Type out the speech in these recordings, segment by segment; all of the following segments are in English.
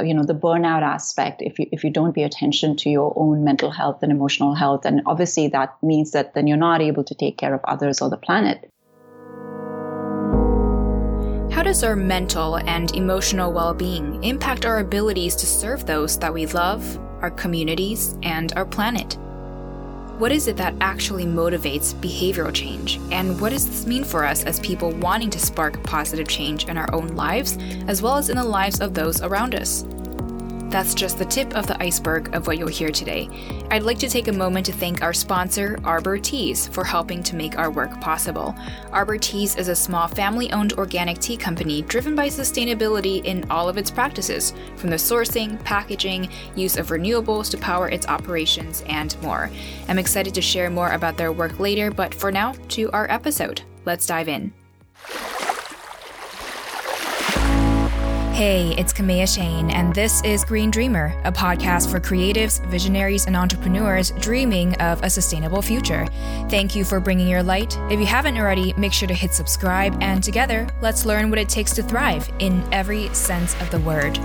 you know the burnout aspect if you if you don't pay attention to your own mental health and emotional health and obviously that means that then you're not able to take care of others or the planet. How does our mental and emotional well-being impact our abilities to serve those that we love our communities and our planet what is it that actually motivates behavioral change? And what does this mean for us as people wanting to spark positive change in our own lives, as well as in the lives of those around us? That's just the tip of the iceberg of what you'll hear today. I'd like to take a moment to thank our sponsor, Arbor Teas, for helping to make our work possible. Arbor Teas is a small family owned organic tea company driven by sustainability in all of its practices, from the sourcing, packaging, use of renewables to power its operations, and more. I'm excited to share more about their work later, but for now, to our episode. Let's dive in. Hey, it's Kaméa Chayne, and this is Green Dreamer, a podcast for creatives, visionaries, and entrepreneurs dreaming of a sustainable future. Thank you for bringing your light. If you haven't already, make sure to hit subscribe, and together, let's learn what it takes to thrive in every sense of the word.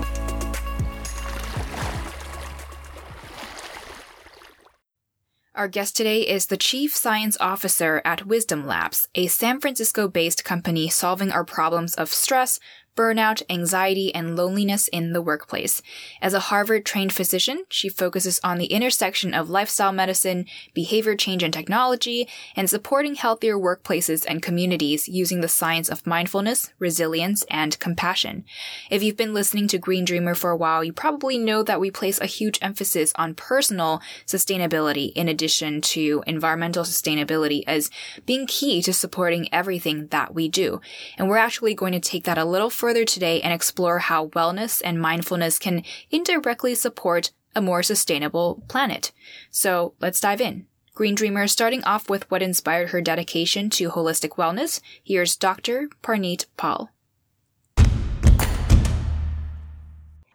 Our guest today is the Chief Science Officer at Wisdom Labs, a San Francisco based company solving our problems of stress, burnout, anxiety, and loneliness in the workplace. As a Harvard trained physician, she focuses on the intersection of lifestyle medicine, behavior change and technology, and supporting healthier workplaces and communities using the science of mindfulness, resilience, and compassion. If you've been listening to Green Dreamer for a while, you probably know that we place a huge emphasis on personal sustainability in addition to environmental sustainability as being key to supporting everything that we do. And we're actually going to take that a little further further today and explore how wellness and mindfulness can indirectly support a more sustainable planet. So let's dive in. Green Dreamer starting off with what inspired her dedication to holistic wellness. Here's Dr. Parneet Pal.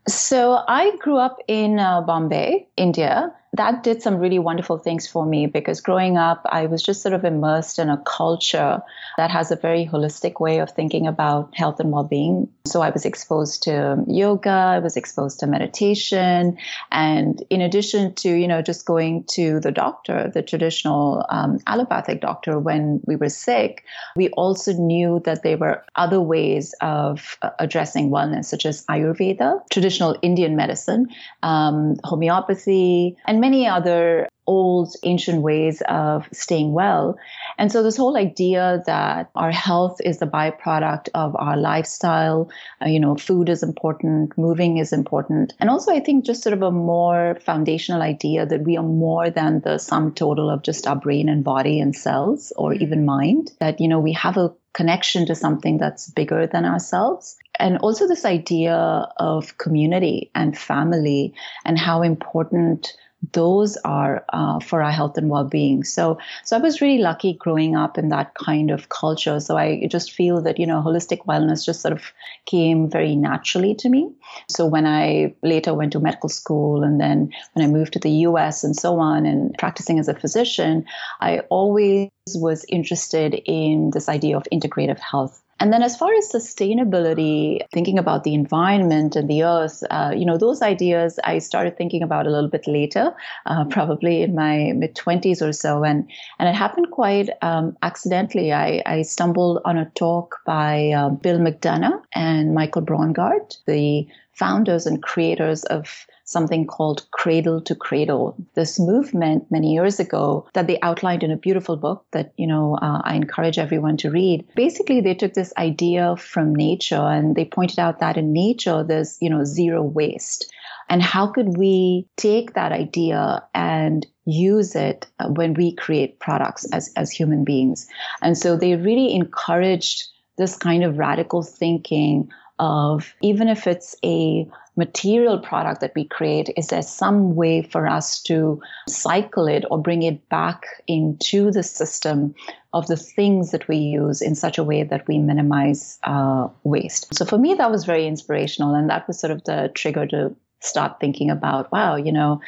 So I grew up in uh, Bombay, India, that did some really wonderful things for me because growing up, I was just sort of immersed in a culture that has a very holistic way of thinking about health and well being. So I was exposed to yoga, I was exposed to meditation. And in addition to, you know, just going to the doctor, the traditional um, allopathic doctor when we were sick, we also knew that there were other ways of uh, addressing wellness, such as Ayurveda, traditional Indian medicine, um, homeopathy, and many other old ancient ways of staying well. And so this whole idea that our health is the byproduct of our lifestyle, uh, you know, food is important, moving is important. And also I think just sort of a more foundational idea that we are more than the sum total of just our brain and body and cells or mm-hmm. even mind, that, you know, we have a connection to something that's bigger than ourselves and also this idea of community and family and how important those are uh, for our health and well-being. So, so I was really lucky growing up in that kind of culture. So I just feel that you know holistic wellness just sort of came very naturally to me. So when I later went to medical school and then when I moved to the U.S. and so on, and practicing as a physician, I always was interested in this idea of integrative health And then, as far as sustainability, thinking about the environment and the earth, uh, you know, those ideas I started thinking about a little bit later, uh, probably in my mid 20s or so. And, and it happened quite um, accidentally. I, I stumbled on a talk by uh, Bill McDonough and Michael Braungart, the founders and creators of something called Cradle to Cradle. This movement many years ago that they outlined in a beautiful book that, you know, uh, I encourage everyone to read. Basically, they took this idea from nature and they pointed out that in nature, there's, you know, zero waste. And how could we take that idea and use it when we create products as, as human beings? And so they really encouraged this kind of radical thinking of even if it's a material product that we create, is there some way for us to cycle it or bring it back into the system of the things that we use in such a way that we minimize uh, waste? So for me, that was very inspirational. And that was sort of the trigger to start thinking about, wow, you know,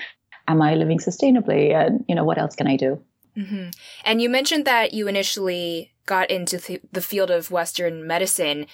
am I living sustainably? And, you know, what else can I do? Mm-hmm. And you mentioned that you initially got into th- the field of Western medicine.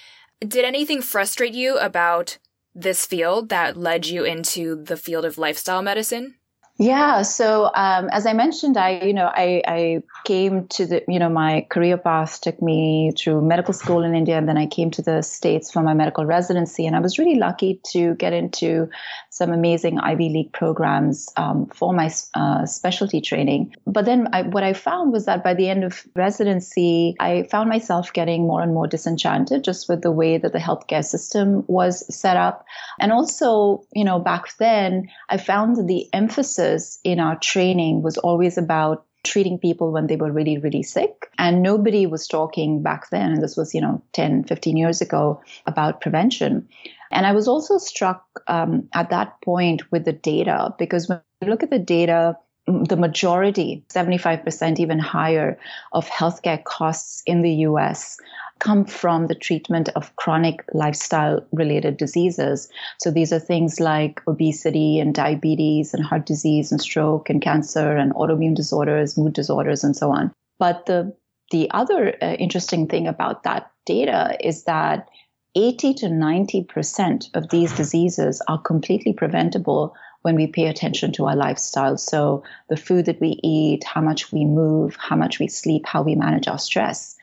Did anything frustrate you about this field that led you into the field of lifestyle medicine? Yeah. So um, as I mentioned, I you know I, I came to the you know my career path took me through medical school in India, and then I came to the states for my medical residency, and I was really lucky to get into some amazing Ivy League programs um, for my uh, specialty training. But then I, what I found was that by the end of residency, I found myself getting more and more disenchanted just with the way that the healthcare system was set up. And also, you know, back then, I found the emphasis in our training was always about treating people when they were really, really sick. And nobody was talking back then, and this was, you know, 10, 15 years ago, about prevention. And I was also struck um, at that point with the data because when you look at the data, the majority, 75% even higher, of healthcare costs in the US come from the treatment of chronic lifestyle related diseases. So these are things like obesity and diabetes and heart disease and stroke and cancer and autoimmune disorders, mood disorders, and so on. But the the other uh, interesting thing about that data is that 80 to 90% of these diseases are completely preventable when we pay attention to our lifestyle. So, the food that we eat, how much we move, how much we sleep, how we manage our stress.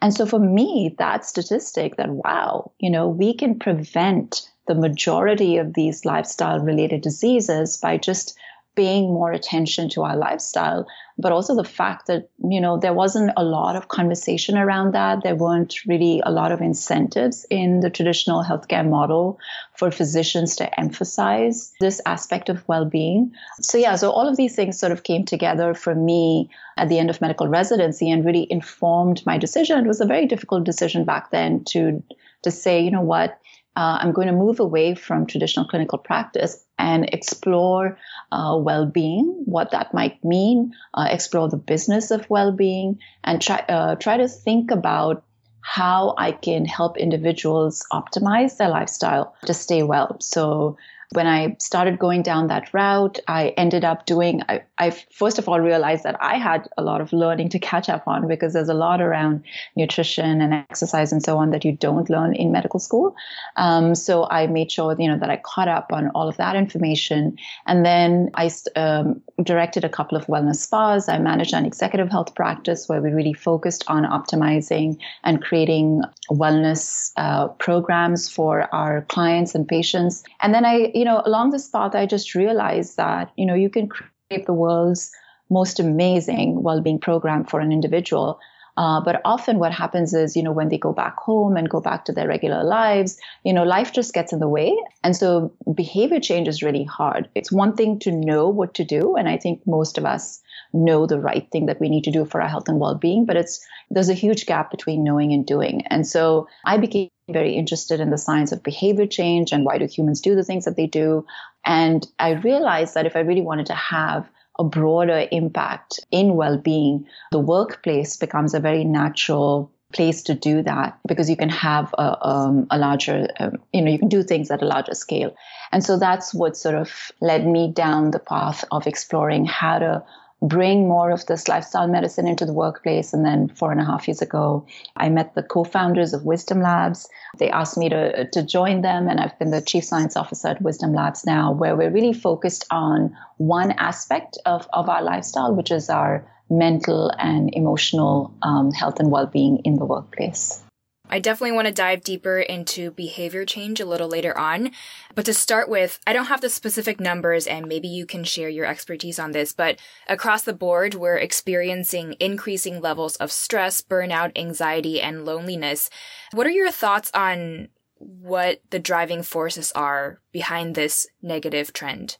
And so, for me, that statistic that, wow, you know, we can prevent the majority of these lifestyle related diseases by just paying more attention to our lifestyle, but also the fact that, you know, there wasn't a lot of conversation around that. There weren't really a lot of incentives in the traditional healthcare model for physicians to emphasize this aspect of well-being. So yeah, so all of these things sort of came together for me at the end of medical residency and really informed my decision. It was a very difficult decision back then to to say, you know what, uh, I'm going to move away from traditional clinical practice and explore uh, well-being, what that might mean, uh, explore the business of well-being, and try uh, try to think about how I can help individuals optimize their lifestyle to stay well. So when I started going down that route, I ended up doing, I, I, first of all realized that I had a lot of learning to catch up on because there's a lot around nutrition and exercise and so on that you don't learn in medical school. Um, so I made sure, you know, that I caught up on all of that information. And then I um, directed a couple of wellness spas. I managed an executive health practice where we really focused on optimizing and creating wellness uh, programs for our clients and patients. And then I, you know, along this path, I just realized that, you know, you can create the world's most amazing well-being program for an individual. Uh, but often what happens is, you know, when they go back home and go back to their regular lives, you know, life just gets in the way. And so behavior change is really hard. It's one thing to know what to do. And I think most of us know the right thing that we need to do for our health and well-being, but it's, there's a huge gap between knowing and doing. And so I became very interested in the science of behavior change and why do humans do the things that they do. And I realized that if I really wanted to have a broader impact in well-being, the workplace becomes a very natural place to do that because you can have a, um, a larger, um, you know, you can do things at a larger scale. And so that's what sort of led me down the path of exploring how to bring more of this lifestyle medicine into the workplace. And then four and a half years ago, I met the co-founders of Wisdom Labs. They asked me to, to join them, and I've been the chief science officer at Wisdom Labs now, where we're really focused on one aspect of, of our lifestyle, which is our mental and emotional um, health and well-being in the workplace. I definitely want to dive deeper into behavior change a little later on. But to start with, I don't have the specific numbers and maybe you can share your expertise on this, but across the board, we're experiencing increasing levels of stress, burnout, anxiety, and loneliness. What are your thoughts on what the driving forces are behind this negative trend?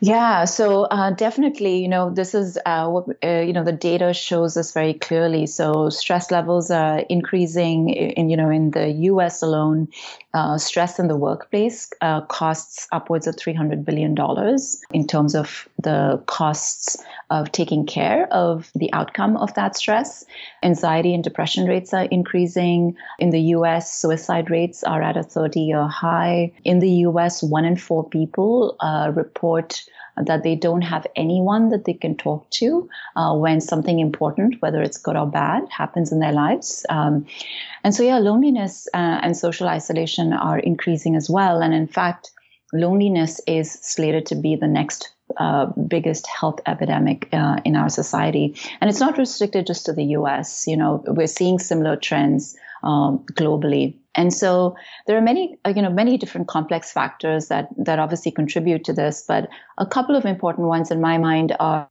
Yeah, so uh, definitely, you know, this is uh, what, uh, you know, the data shows us very clearly. So stress levels are increasing in, you know, in the US alone. Uh, stress in the workplace uh, costs upwards of $300 billion in terms of the costs of taking care of the outcome of that stress. Anxiety and depression rates are increasing. In the US, suicide rates are at a 30 year high. In the US, one in four people uh, report that they don't have anyone that they can talk to uh, when something important, whether it's good or bad, happens in their lives. Um, and so, yeah, loneliness uh, and social isolation are increasing as well. And in fact, loneliness is slated to be the next uh, biggest health epidemic uh, in our society. And it's not restricted just to the US. You know, we're seeing similar trends um, globally. And so there are many, uh, you know, many different complex factors that that obviously contribute to this. But a couple of important ones in my mind are,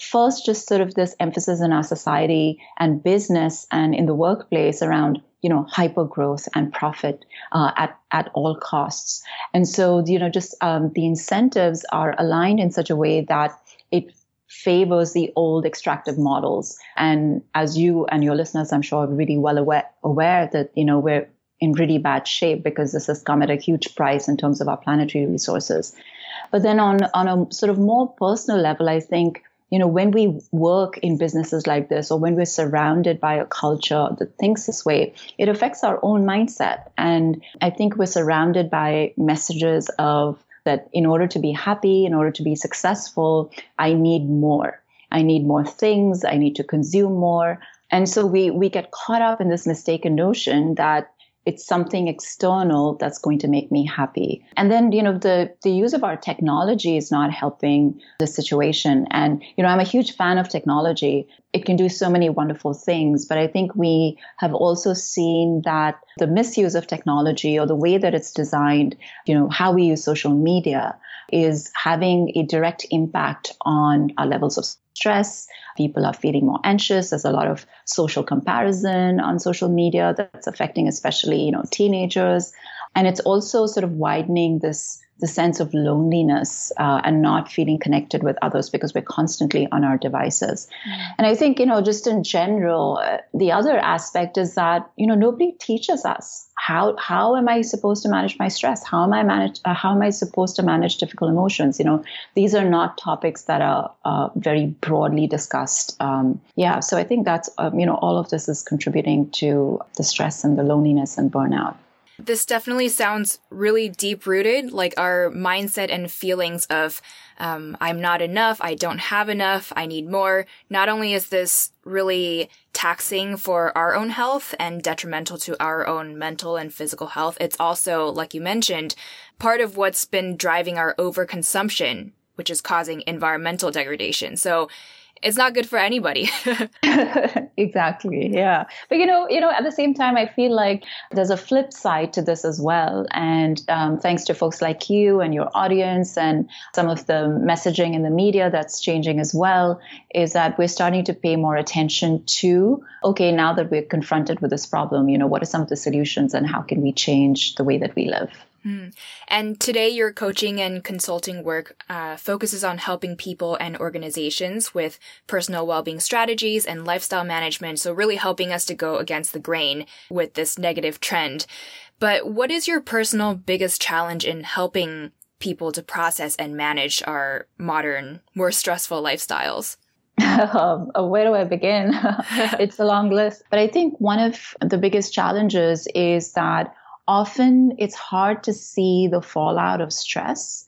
first, just sort of this emphasis in our society and business and in the workplace around you know hyper growth and profit uh, at at all costs and so you know just um, the incentives are aligned in such a way that it favors the old extractive models and as you and your listeners i'm sure are really well aware, aware that you know we're in really bad shape because this has come at a huge price in terms of our planetary resources but then on on a sort of more personal level i think you know, when we work in businesses like this or when we're surrounded by a culture that thinks this way, it affects our own mindset. And I think we're surrounded by messages of that in order to be happy, in order to be successful, I need more. I need more things. I need to consume more. And so we, we get caught up in this mistaken notion that it's something external that's going to make me happy. And then, you know, the, the use of our technology is not helping the situation. And, you know, I'm a huge fan of technology. It can do so many wonderful things, but I think we have also seen that the misuse of technology or the way that it's designed, you know, how we use social media is having a direct impact on our levels of stress. People are feeling more anxious. There's a lot of social comparison on social media that's affecting especially, you know, teenagers. And it's also sort of widening this the sense of loneliness uh, and not feeling connected with others because we're constantly on our devices. Mm. And I think, you know, just in general, uh, the other aspect is that, you know, nobody teaches us how, how am I supposed to manage my stress? How am I manage, uh, how am I supposed to manage difficult emotions? You know, these are not topics that are uh, very broadly discussed. Um, yeah. So I think that's, um, you know, all of this is contributing to the stress and the loneliness and burnout. This definitely sounds really deep rooted, like our mindset and feelings of, um, I'm not enough, I don't have enough, I need more. Not only is this really taxing for our own health and detrimental to our own mental and physical health, it's also, like you mentioned, part of what's been driving our overconsumption, which is causing environmental degradation. So it's not good for anybody. exactly. Yeah. But you know, you know, at the same time, I feel like there's a flip side to this as well. And um, thanks to folks like you and your audience and some of the messaging in the media that's changing as well, is that we're starting to pay more attention to, okay, now that we're confronted with this problem, you know, what are some of the solutions and how can we change the way that we live? Mm. And today, your coaching and consulting work uh, focuses on helping people and organizations with personal well being strategies and lifestyle management. So, really helping us to go against the grain with this negative trend. But what is your personal biggest challenge in helping people to process and manage our modern, more stressful lifestyles? um, where do I begin? it's a long list. But I think one of the biggest challenges is that often it's hard to see the fallout of stress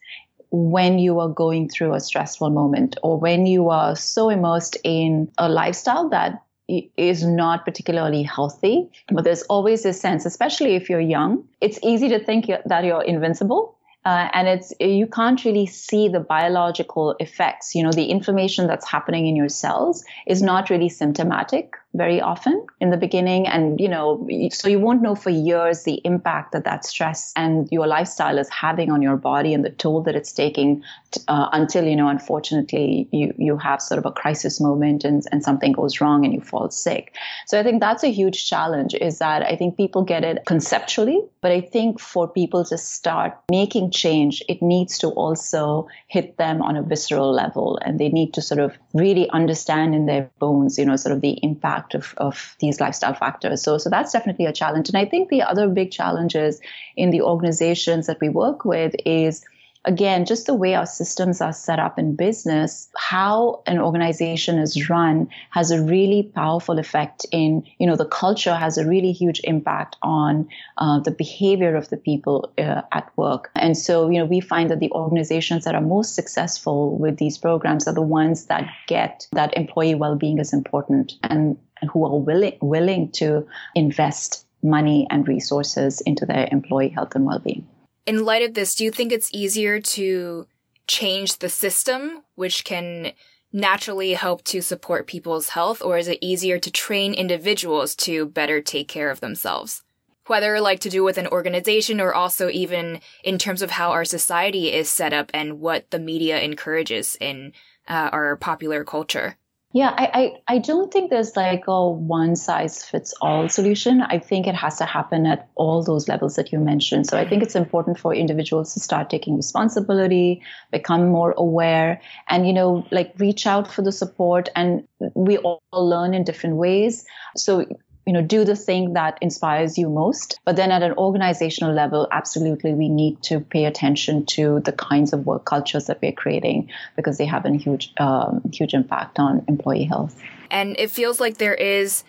when you are going through a stressful moment or when you are so immersed in a lifestyle that is not particularly healthy. But there's always this sense, especially if you're young, it's easy to think that you're invincible uh, and it's you can't really see the biological effects you know the inflammation that's happening in your cells is not really symptomatic very often in the beginning. And you know so you won't know for years the impact that that stress and your lifestyle is having on your body and the toll that it's taking uh, until you know unfortunately you you have sort of a crisis moment and, and something goes wrong and you fall sick. So i think that's a huge challenge is that i think people get it conceptually but i think for people to start making change it needs to also hit them on a visceral level and they need to sort of really understand in their bones you know sort of the impact impact of, of these lifestyle factors. So, so that's definitely a challenge. And I think the other big challenges in the organizations that we work with is again, just the way our systems are set up in business, how an organization is run has a really powerful effect in, you know, the culture has a really huge impact on uh, the behavior of the people uh, at work. And so, you know, we find that the organizations that are most successful with these programs are the ones that get that employee well-being is important and, who are willing, willing to invest money and resources into their employee health and well-being in light of this, do you think it's easier to change the system, which can naturally help to support people's health, or is it easier to train individuals to better take care of themselves? Whether like to do with an organization or also even in terms of how our society is set up and what the media encourages in uh, our popular culture. Yeah, I, I, I, don't think there's like a one size fits all solution. I think it has to happen at all those levels that you mentioned. So I think it's important for individuals to start taking responsibility, become more aware, and, you know, like reach out for the support. And we all learn in different ways. So you know, do the thing that inspires you most. But then at an organizational level, absolutely, we need to pay attention to the kinds of work cultures that we're creating because they have a huge, um, huge impact on employee health. And it feels like there is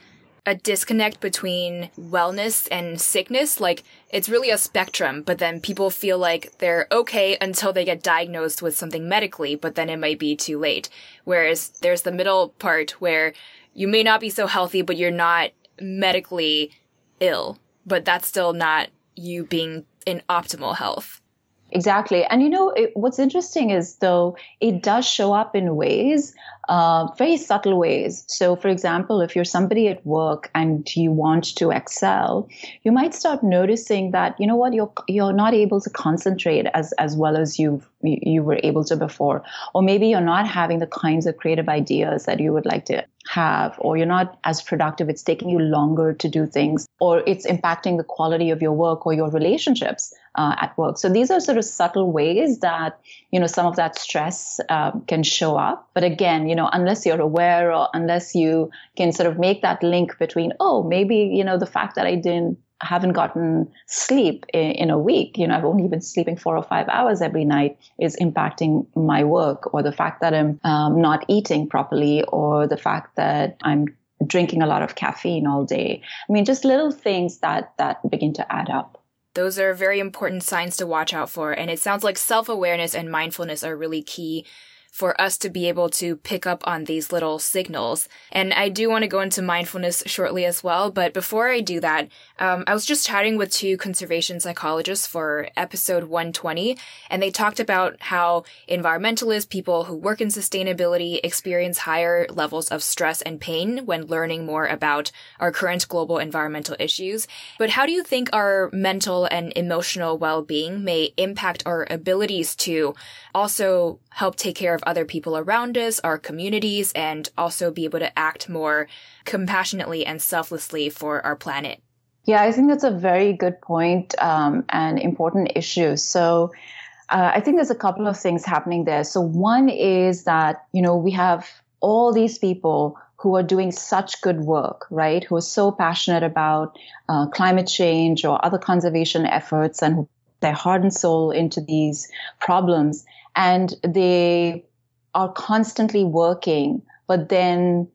a disconnect between wellness and sickness. Like it's really a spectrum, but then people feel like they're okay until they get diagnosed with something medically, but then it might be too late. Whereas there's the middle part where you may not be so healthy, but you're not medically ill, but that's still not you being in optimal health. Exactly. And you know, it, what's interesting is though it does show up in ways, uh, very subtle ways. So, for example, if you're somebody at work and you want to excel, you might start noticing that, you know what, you're, you're not able to concentrate as, as well as you you were able to before. Or maybe you're not having the kinds of creative ideas that you would like to have, or you're not as productive. It's taking you longer to do things, or it's impacting the quality of your work or your relationships uh, at work. So these are sort of subtle ways that, you know, some of that stress um, can show up. But again, you know, unless you're aware or unless you can sort of make that link between, oh, maybe, you know, the fact that I didn't haven't gotten sleep in, in, a week, you know, I've only been sleeping four or five hours every night is impacting my work, or the fact that I'm um, not eating properly, or the fact that I'm drinking a lot of caffeine all day. I mean, just little things that that begin to add up. Those are very important signs to watch out for. And it sounds like self awareness and mindfulness are really key for us to be able to pick up on these little signals. And I do want to go into mindfulness shortly as well. But before I do that, um, I was just chatting with two conservation psychologists for episode 120, and they talked about how environmentalists, people who work in sustainability, experience higher levels of stress and pain when learning more about our current global environmental issues. But how do you think our mental and emotional well-being may impact our abilities to also help take care of other people around us, our communities, and also be able to act more compassionately and selflessly for our planet. Yeah, I think that's a very good point, um, and important issue. So, uh, I think there's a couple of things happening there. So, one is that, you know, we have all these people who are doing such good work, right? Who are so passionate about uh, climate change or other conservation efforts and their heart and soul into these problems. And they are constantly working, but then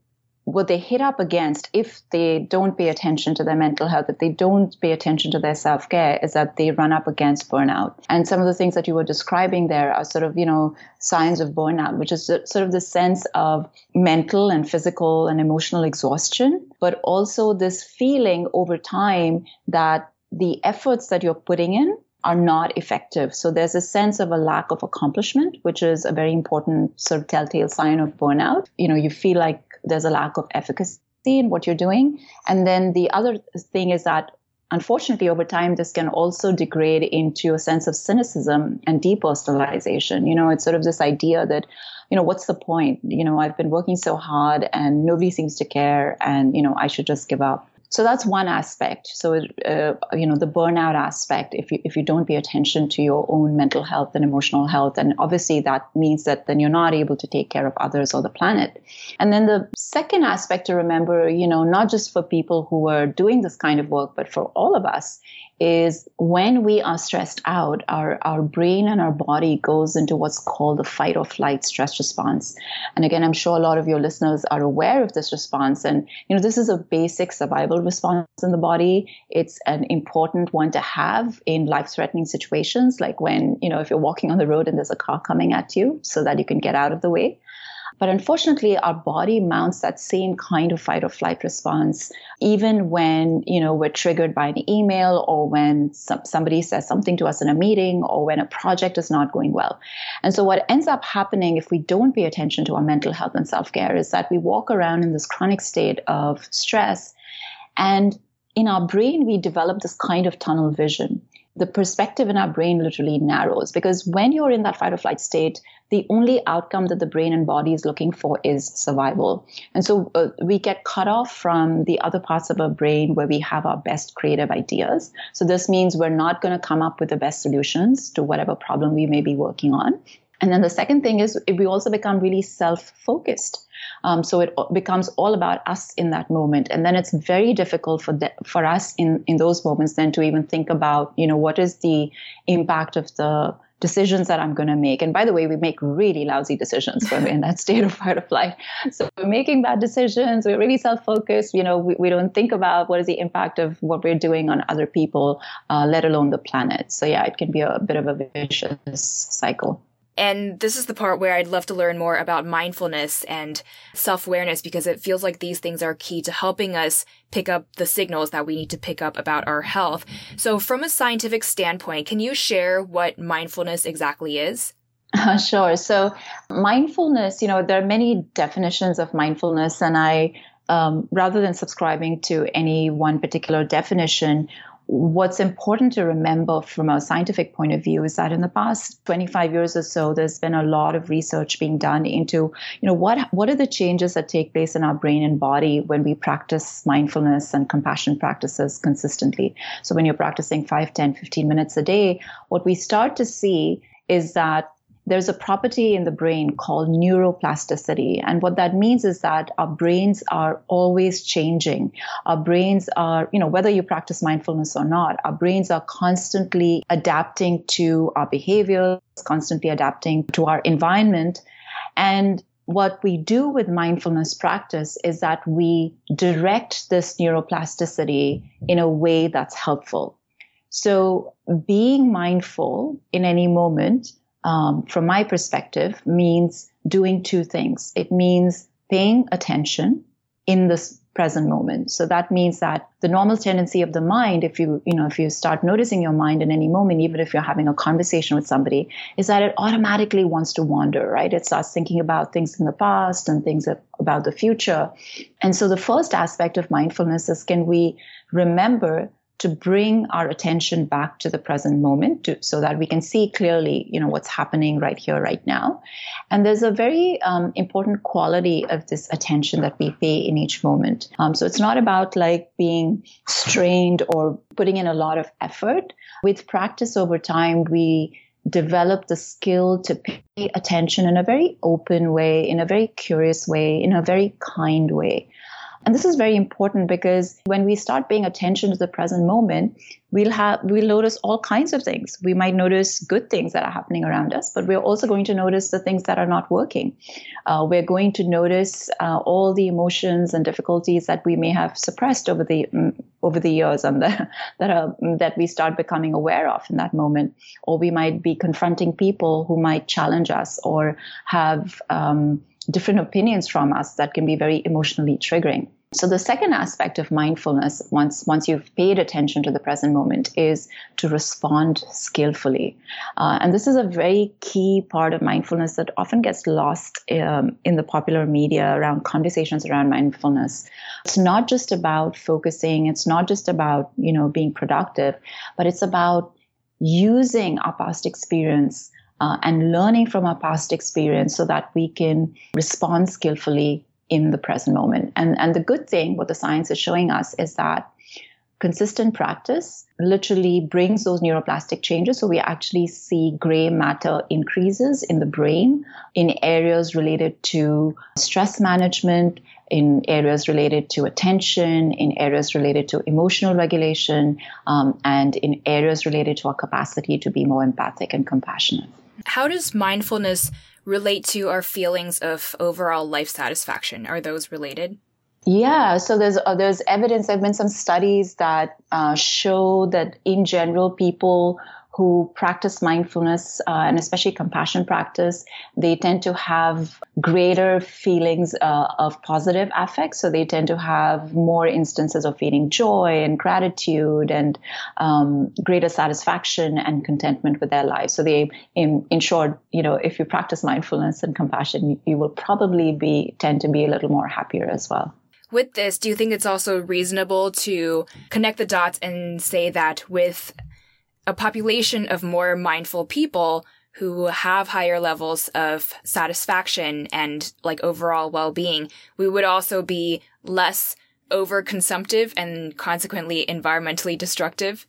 what they hit up against if they don't pay attention to their mental health, if they don't pay attention to their self care, is that they run up against burnout. And some of the things that you were describing there are sort of, you know, signs of burnout, which is sort of the sense of mental and physical and emotional exhaustion, but also this feeling over time that the efforts that you're putting in are not effective. So there's a sense of a lack of accomplishment, which is a very important sort of telltale sign of burnout. You know, you feel like there's a lack of efficacy in what you're doing. And then the other thing is that unfortunately over time this can also degrade into a sense of cynicism and depersonalization. You know, it's sort of this idea that you know, what's the point? You know, I've been working so hard and nobody seems to care and, you know, I should just give up. So that's one aspect. So, uh, you know, the burnout aspect, if you, if you don't pay attention to your own mental health and emotional health, and obviously that means that then you're not able to take care of others or the planet. And then the second aspect to remember, you know, not just for people who are doing this kind of work, but for all of us is when we are stressed out, our, our brain and our body goes into what's called the fight or flight stress response. And again, I'm sure a lot of your listeners are aware of this response. And, you know, this is a basic survival response in the body. It's an important one to have in life threatening situations, like when, you know, if you're walking on the road and there's a car coming at you so that you can get out of the way. But unfortunately, our body mounts that same kind of fight or flight response, even when, you know, we're triggered by an email or when some, somebody says something to us in a meeting or when a project is not going well. And so what ends up happening if we don't pay attention to our mental health and self-care is that we walk around in this chronic state of stress and in our brain, we develop this kind of tunnel vision the perspective in our brain literally narrows because when you're in that fight or flight state, the only outcome that the brain and body is looking for is survival. And so uh, we get cut off from the other parts of our brain where we have our best creative ideas. So this means we're not going to come up with the best solutions to whatever problem we may be working on. And then the second thing is we also become really self focused. Um, so it becomes all about us in that moment, and then it's very difficult for the, for us in in those moments then to even think about you know what is the impact of the decisions that I'm going to make. And by the way, we make really lousy decisions when we're in that state of fight or flight. So we're making bad decisions. We're really self-focused. You know, we, we don't think about what is the impact of what we're doing on other people, uh, let alone the planet. So yeah, it can be a bit of a vicious cycle. And this is the part where I'd love to learn more about mindfulness and self awareness because it feels like these things are key to helping us pick up the signals that we need to pick up about our health. So, from a scientific standpoint, can you share what mindfulness exactly is? Uh, sure. So, mindfulness, you know, there are many definitions of mindfulness, and I um, rather than subscribing to any one particular definition, what's important to remember from a scientific point of view is that in the past 25 years or so there's been a lot of research being done into you know what what are the changes that take place in our brain and body when we practice mindfulness and compassion practices consistently? So when you're practicing 5 10 15 minutes a day what we start to see is that there's a property in the brain called neuroplasticity. And what that means is that our brains are always changing. Our brains are, you know, whether you practice mindfulness or not, our brains are constantly adapting to our behaviors, constantly adapting to our environment. And what we do with mindfulness practice is that we direct this neuroplasticity in a way that's helpful. So being mindful in any moment um, from my perspective, means doing two things. It means paying attention in this present moment. So that means that the normal tendency of the mind, if you, you know, if you start noticing your mind in any moment, even if you're having a conversation with somebody, is that it automatically wants to wander, right? It starts thinking about things in the past and things about the future. And so the first aspect of mindfulness is can we remember to bring our attention back to the present moment to, so that we can see clearly, you know, what's happening right here, right now. And there's a very um, important quality of this attention that we pay in each moment. Um, so it's not about like being strained or putting in a lot of effort. With practice over time, we develop the skill to pay attention in a very open way, in a very curious way, in a very kind way. And this is very important because when we start paying attention to the present moment, we'll have we'll notice all kinds of things. We might notice good things that are happening around us, but we're also going to notice the things that are not working. Uh, we're going to notice uh, all the emotions and difficulties that we may have suppressed over the um, over the years and the, that are that we start becoming aware of in that moment. Or we might be confronting people who might challenge us or have um, different opinions from us that can be very emotionally triggering. So the second aspect of mindfulness, once once you've paid attention to the present moment, is to respond skillfully, uh, and this is a very key part of mindfulness that often gets lost um, in the popular media around conversations around mindfulness. It's not just about focusing. It's not just about you know being productive, but it's about using our past experience uh, and learning from our past experience so that we can respond skillfully in the present moment. And, and the good thing, what the science is showing us, is that consistent practice literally brings those neuroplastic changes. So we actually see gray matter increases in the brain in areas related to stress management, in areas related to attention, in areas related to emotional regulation, um, and in areas related to our capacity to be more empathic and compassionate. How does mindfulness relate to our feelings of overall life satisfaction? Are those related? Yeah, so there's uh, there's evidence. There've been some studies that uh, show that in general, people who practice mindfulness uh, and especially compassion practice, they tend to have greater feelings uh, of positive affect. So they tend to have more instances of feeling joy and gratitude and um, greater satisfaction and contentment with their lives. So they, in, in short, you know, if you practice mindfulness and compassion, you will probably be tend to be a little more happier as well with this, do you think it's also reasonable to connect the dots and say that with a population of more mindful people who have higher levels of satisfaction and like overall well-being, we would also be less overconsumptive and consequently environmentally destructive.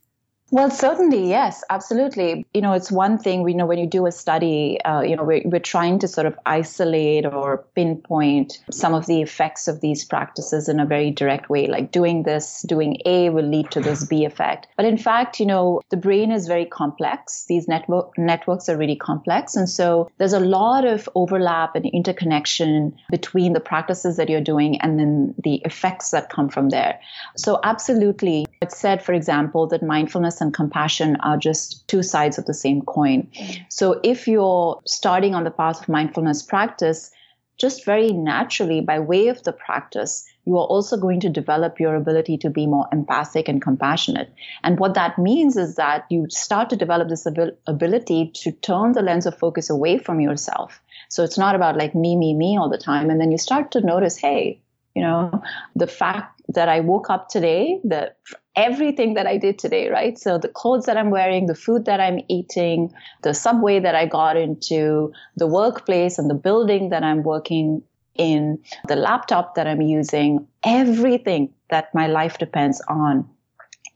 Well, certainly, yes, absolutely. You know, it's one thing we know when you do a study, uh, you know, we're, we're trying to sort of isolate or pinpoint some of the effects of these practices in a very direct way. Like doing this, doing A will lead to this B effect. But in fact, you know, the brain is very complex. These network networks are really complex. And so there's a lot of overlap and interconnection between the practices that you're doing and then the effects that come from there. So absolutely. It's said, for example, that mindfulness and compassion are just two sides of the same coin. So if you're starting on the path of mindfulness practice, just very naturally, by way of the practice, you are also going to develop your ability to be more empathic and compassionate. And what that means is that you start to develop this ability to turn the lens of focus away from yourself. So it's not about like me, me, me all the time. And then you start to notice, hey, you know, the fact that I woke up today, that everything that I did today, right? So the clothes that I'm wearing, the food that I'm eating, the subway that I got into, the workplace and the building that I'm working in, the laptop that I'm using, everything that my life depends on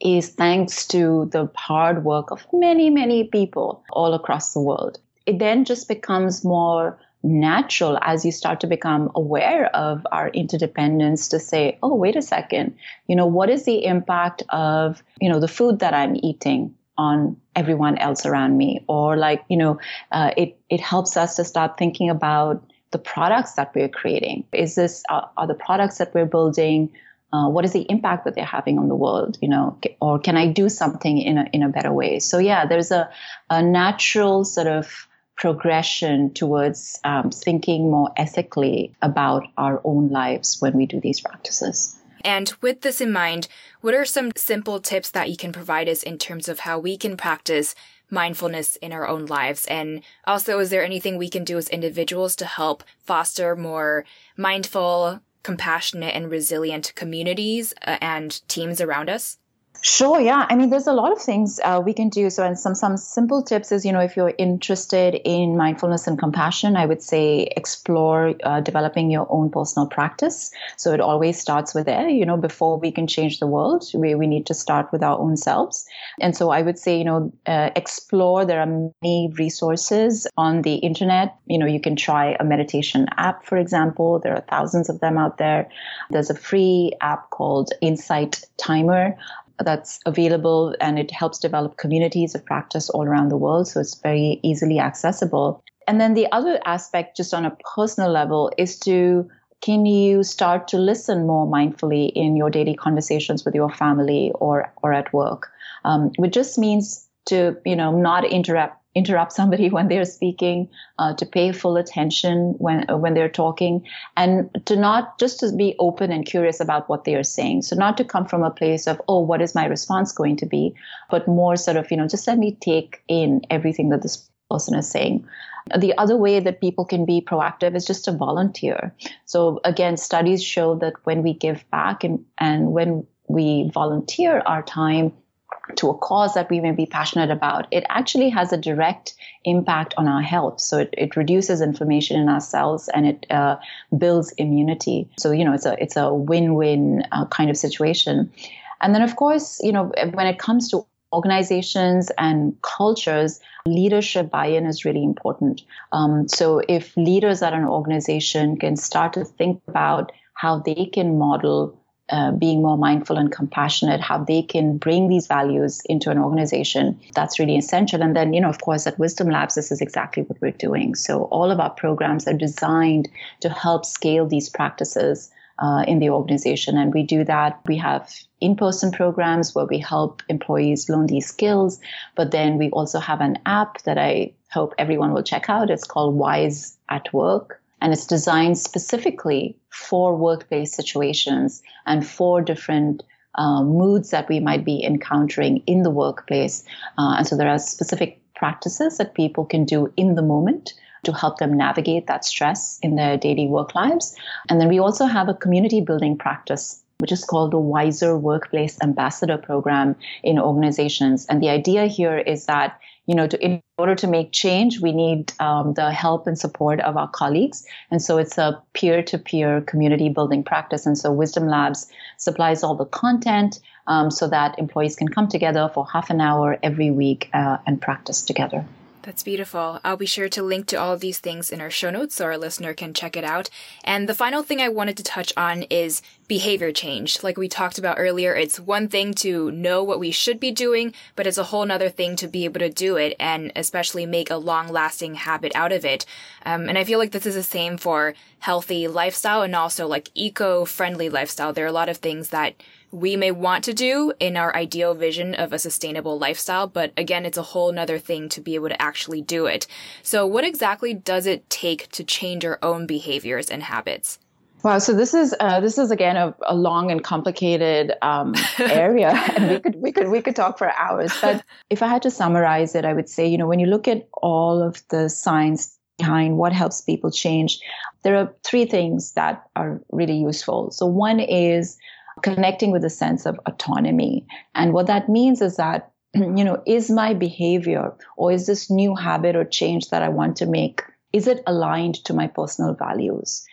is thanks to the hard work of many, many people all across the world. It then just becomes more natural as you start to become aware of our interdependence to say, oh, wait a second, you know, what is the impact of, you know, the food that I'm eating on everyone else around me? Or like, you know, uh, it, it helps us to start thinking about the products that we're creating. Is this, uh, are the products that we're building uh, what is the impact that they're having on the world you know or can i do something in a in a better way so yeah there's a, a natural sort of progression towards um, thinking more ethically about our own lives when we do these practices. And with this in mind, what are some simple tips that you can provide us in terms of how we can practice mindfulness in our own lives? And also, is there anything we can do as individuals to help foster more mindful, compassionate, and resilient communities uh, and teams around us? Sure. Yeah. I mean, there's a lot of things uh, we can do. So, and some some simple tips is, you know, if you're interested in mindfulness and compassion, I would say explore uh, developing your own personal practice. So it always starts with there. You know, before we can change the world, we we need to start with our own selves. And so I would say, you know, uh, explore. There are many resources on the internet. You know, you can try a meditation app, for example. There are thousands of them out there. There's a free app called Insight Timer that's available and it helps develop communities of practice all around the world. So it's very easily accessible. And then the other aspect, just on a personal level, is to can you start to listen more mindfully in your daily conversations with your family or or at work, um, which just means to you know not interrupt interrupt somebody when they're speaking, uh, to pay full attention when uh, when they're talking, and to not just to be open and curious about what they are saying. So not to come from a place of oh, what is my response going to be, but more sort of you know just let me take in everything that this person is saying. The other way that people can be proactive is just to volunteer. So again, studies show that when we give back and, and when we volunteer our time to a cause that we may be passionate about, it actually has a direct impact on our health. So it, it reduces inflammation in our cells and it uh, builds immunity. So you know it's a it's a win-win uh, kind of situation. And then of course you know when it comes to organizations and cultures, leadership buy-in is really important. Um, so if leaders at an organization can start to think about how they can model uh, being more mindful and compassionate, how they can bring these values into an organization. That's really essential. And then, you know, of course, at Wisdom Labs, this is exactly what we're doing. So all of our programs are designed to help scale these practices uh, in the organization. And we do that. We have in person programs where we help employees learn these skills. But then we also have an app that I hope everyone will check out. It's called Wise at Work and it's designed specifically for workplace situations and for different uh, moods that we might be encountering in the workplace. Uh, and so there are specific practices that people can do in the moment to help them navigate that stress in their daily work lives. And then we also have a community building practice which is called the Wiser Workplace Ambassador Program in organizations. And the idea here is that you know, to, in order to make change, we need um, the help and support of our colleagues. And so it's a peer to peer community building practice. And so Wisdom Labs supplies all the content um, so that employees can come together for half an hour every week uh, and practice together. That's beautiful. I'll be sure to link to all of these things in our show notes so our listener can check it out. And the final thing I wanted to touch on is behavior change. Like we talked about earlier, it's one thing to know what we should be doing, but it's a whole nother thing to be able to do it and especially make a long lasting habit out of it. Um, and I feel like this is the same for healthy lifestyle and also like eco friendly lifestyle. There are a lot of things that we may want to do in our ideal vision of a sustainable lifestyle, but again, it's a whole nother thing to be able to actually do it. So what exactly does it take to change our own behaviors and habits? Wow, so this is uh, this is again a, a long and complicated um, area, and we could we could we could talk for hours. But if I had to summarize it, I would say, you know, when you look at all of the science behind what helps people change, there are three things that are really useful. So one is connecting with a sense of autonomy. And what that means is that, you know, is my behavior or is this new habit or change that I want to make, is it aligned to my personal values?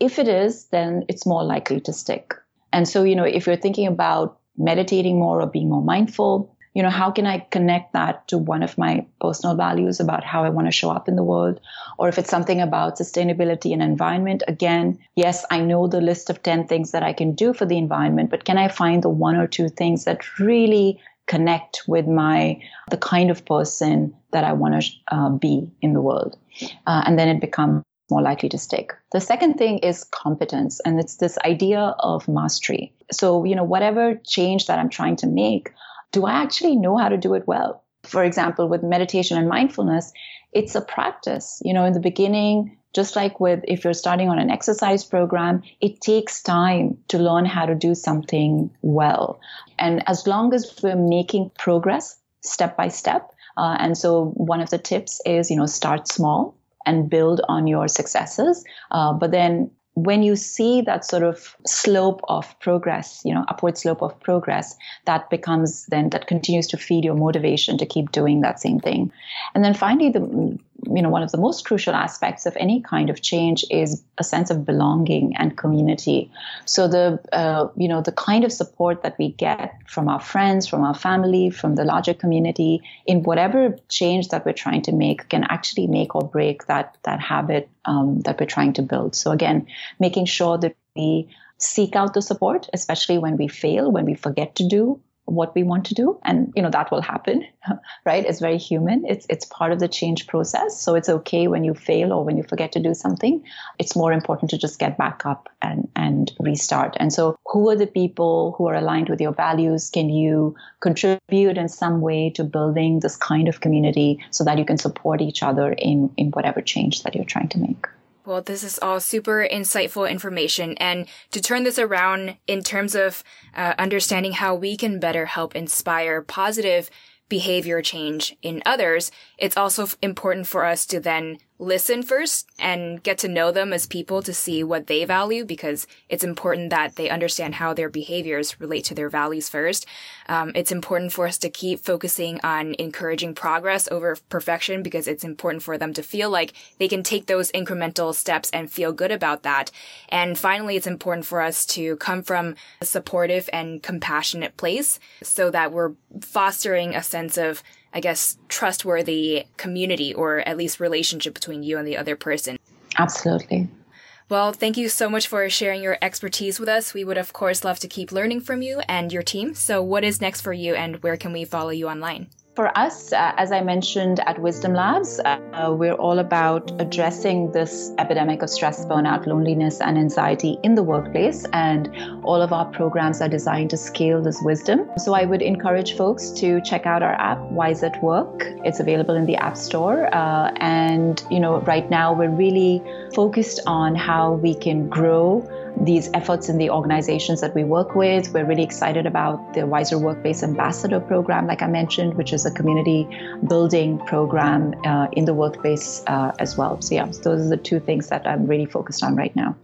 If it is, then it's more likely to stick. And so, you know, if you're thinking about meditating more or being more mindful, you know, how can I connect that to one of my personal values about how I want to show up in the world? Or if it's something about sustainability and environment, again, yes, I know the list of 10 things that I can do for the environment, but can I find the one or two things that really connect with my, the kind of person that I want to uh, be in the world? Uh, and then it becomes more likely to stick. The second thing is competence, and it's this idea of mastery. So, you know, whatever change that I'm trying to make, do I actually know how to do it well? For example, with meditation and mindfulness, it's a practice. You know, in the beginning, just like with if you're starting on an exercise program, it takes time to learn how to do something well. And as long as we're making progress step by step, uh, and so one of the tips is, you know, start small and build on your successes. Uh, but then when you see that sort of slope of progress, you know, upward slope of progress, that becomes then that continues to feed your motivation to keep doing that same thing. And then finally, the you know one of the most crucial aspects of any kind of change is a sense of belonging and community. So the uh, you know the kind of support that we get from our friends from our family from the larger community in whatever change that we're trying to make can actually make or break that that habit um, that we're trying to build. So again making sure that we seek out the support especially when we fail when we forget to do what we want to do. And you know that will happen right? It's very human. It's it's part of the change process. So it's okay when you fail or when you forget to do something. It's more important to just get back up and and restart. And so who are the people who are aligned with your values? Can you contribute in some way to building this kind of community so that you can support each other in in whatever change that you're trying to make well, this is all super insightful information. And to turn this around in terms of uh, understanding how we can better help inspire positive behavior change in others, it's also important for us to then listen first and get to know them as people to see what they value because it's important that they understand how their behaviors relate to their values first. Um, it's important for us to keep focusing on encouraging progress over perfection because it's important for them to feel like they can take those incremental steps and feel good about that. And finally, it's important for us to come from a supportive and compassionate place so that we're fostering a sense of I guess, trustworthy community or at least relationship between you and the other person. Absolutely. Well, thank you so much for sharing your expertise with us. We would, of course, love to keep learning from you and your team. So, what is next for you, and where can we follow you online? For us, uh, as I mentioned at Wisdom Labs, uh, we're all about addressing this epidemic of stress, burnout, loneliness, and anxiety in the workplace. And all of our programs are designed to scale this wisdom. So I would encourage folks to check out our app, Wise at Work. It's available in the App Store. Uh, and, you know, right now we're really focused on how we can grow these efforts in the organizations that we work with. We're really excited about the Wiser Workplace Ambassador Program, like I mentioned, which is a community building program uh, in the workplace uh, as well. So, yeah, those are the two things that I'm really focused on right now.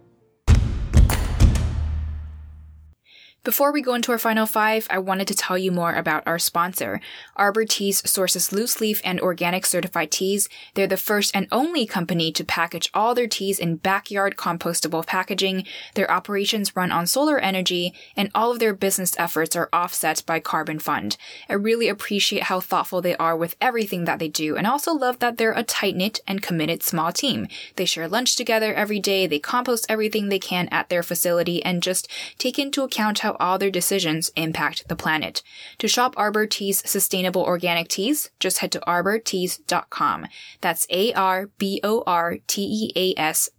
Before we go into our final five, I wanted to tell you more about our sponsor. Arbor Teas sources loose leaf and organic certified teas. They're the first and only company to package all their teas in backyard compostable packaging. Their operations run on solar energy, and all of their business efforts are offset by Carbon Fund. I really appreciate how thoughtful they are with everything that they do, and also love that they're a tight knit and committed small team. They share lunch together every day, they compost everything they can at their facility, and just take into account how all their decisions impact the planet. To shop Arbor Tea's sustainable organic teas, just head to arborteas.com. That's A-R-B-O-R-T-E-A-S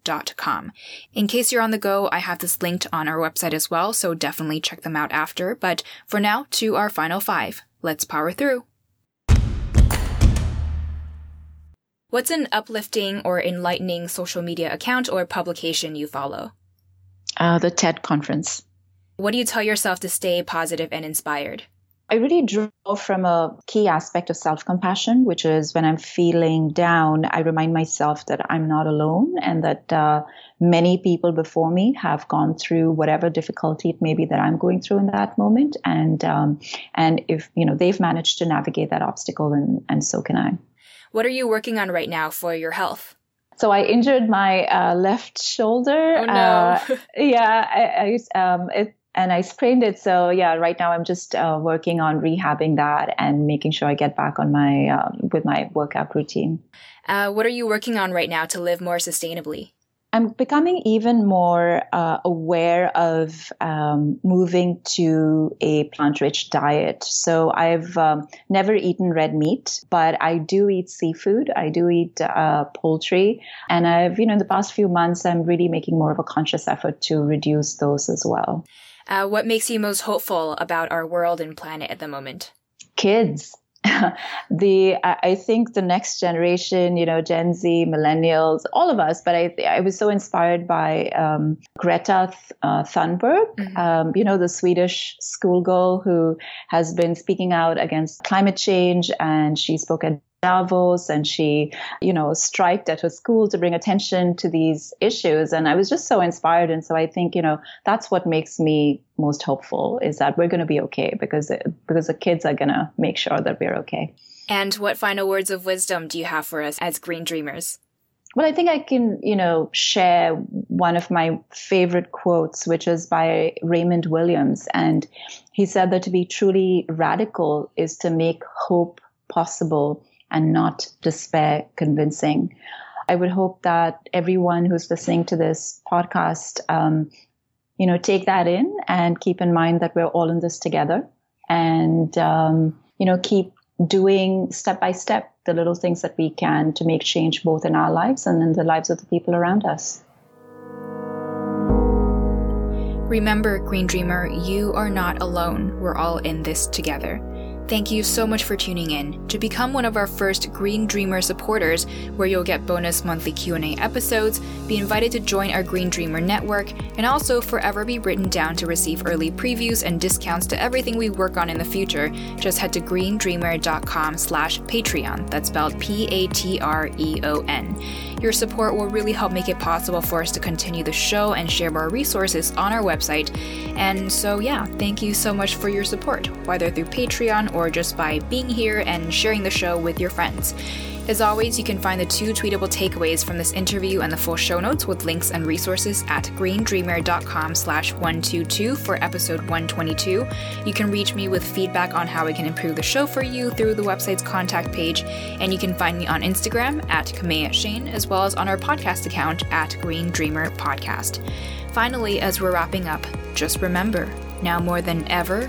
dot com. In case you're on the go, I have this linked on our website as well, so definitely check them out after. But for now, to our final five. Let's power through. What's an uplifting or enlightening social media account or publication you follow? Uh, the TED conference. What do you tell yourself to stay positive and inspired? I really draw from a key aspect of self compassion, which is when I'm feeling down, I remind myself that I'm not alone and that uh, many people before me have gone through whatever difficulty it may be that I'm going through in that moment. And, um, and if, you know, they've managed to navigate that obstacle and, and so can I. What are you working on right now for your health? So I injured my uh, left shoulder. Oh no! Uh, yeah, I, I um, it, and I sprained it. So yeah, right now I'm just uh, working on rehabbing that and making sure I get back on my uh, with my workout routine. Uh, what are you working on right now to live more sustainably? I'm becoming even more uh, aware of um, moving to a plant-rich diet. So I've um, never eaten red meat, but I do eat seafood. I do eat uh, poultry, and I've you know in the past few months I'm really making more of a conscious effort to reduce those as well. Uh, what makes you most hopeful about our world and planet at the moment? Kids. the I think the next generation, you know, Gen Z, millennials, all of us. But I I was so inspired by um, Greta uh, Thunberg, mm-hmm. um, you know, the Swedish schoolgirl who has been speaking out against climate change, and she spoke at Davos and she, you know, striked at her school to bring attention to these issues. And I was just so inspired. And so I think, you know, that's what makes me most hopeful is that we're going to be okay because, because the kids are going to make sure that we're okay. And what final words of wisdom do you have for us as green dreamers? Well, I think I can, you know, share one of my favorite quotes, which is by Raymond Williams. And he said that to be truly radical is to make hope possible and not despair convincing. I would hope that everyone who's listening to this podcast, um, you know, take that in and keep in mind that we're all in this together and, um, you know, keep doing step by step the little things that we can to make change both in our lives and in the lives of the people around us. Remember, Green Dreamer, you are not alone. We're all in this together. Thank you so much for tuning in. To become one of our first Green Dreamer supporters, where you'll get bonus monthly Q&A episodes, be invited to join our Green Dreamer network, and also forever be written down to receive early previews and discounts to everything we work on in the future, just head to greendreamer.com slash Patreon. That's spelled P-A-T-R-E-O-N. Your support will really help make it possible for us to continue the show and share more resources on our website. And so yeah, thank you so much for your support, whether through Patreon or just by being here and sharing the show with your friends. As always, you can find the two tweetable takeaways from this interview and the full show notes with links and resources at greendreamer.com slash 122 for episode 122. You can reach me with feedback on how we can improve the show for you through the website's contact page, and you can find me on Instagram at Kaméa Chayne, as well as on our podcast account at Green Dreamer Podcast. Finally, as we're wrapping up, just remember, now more than ever,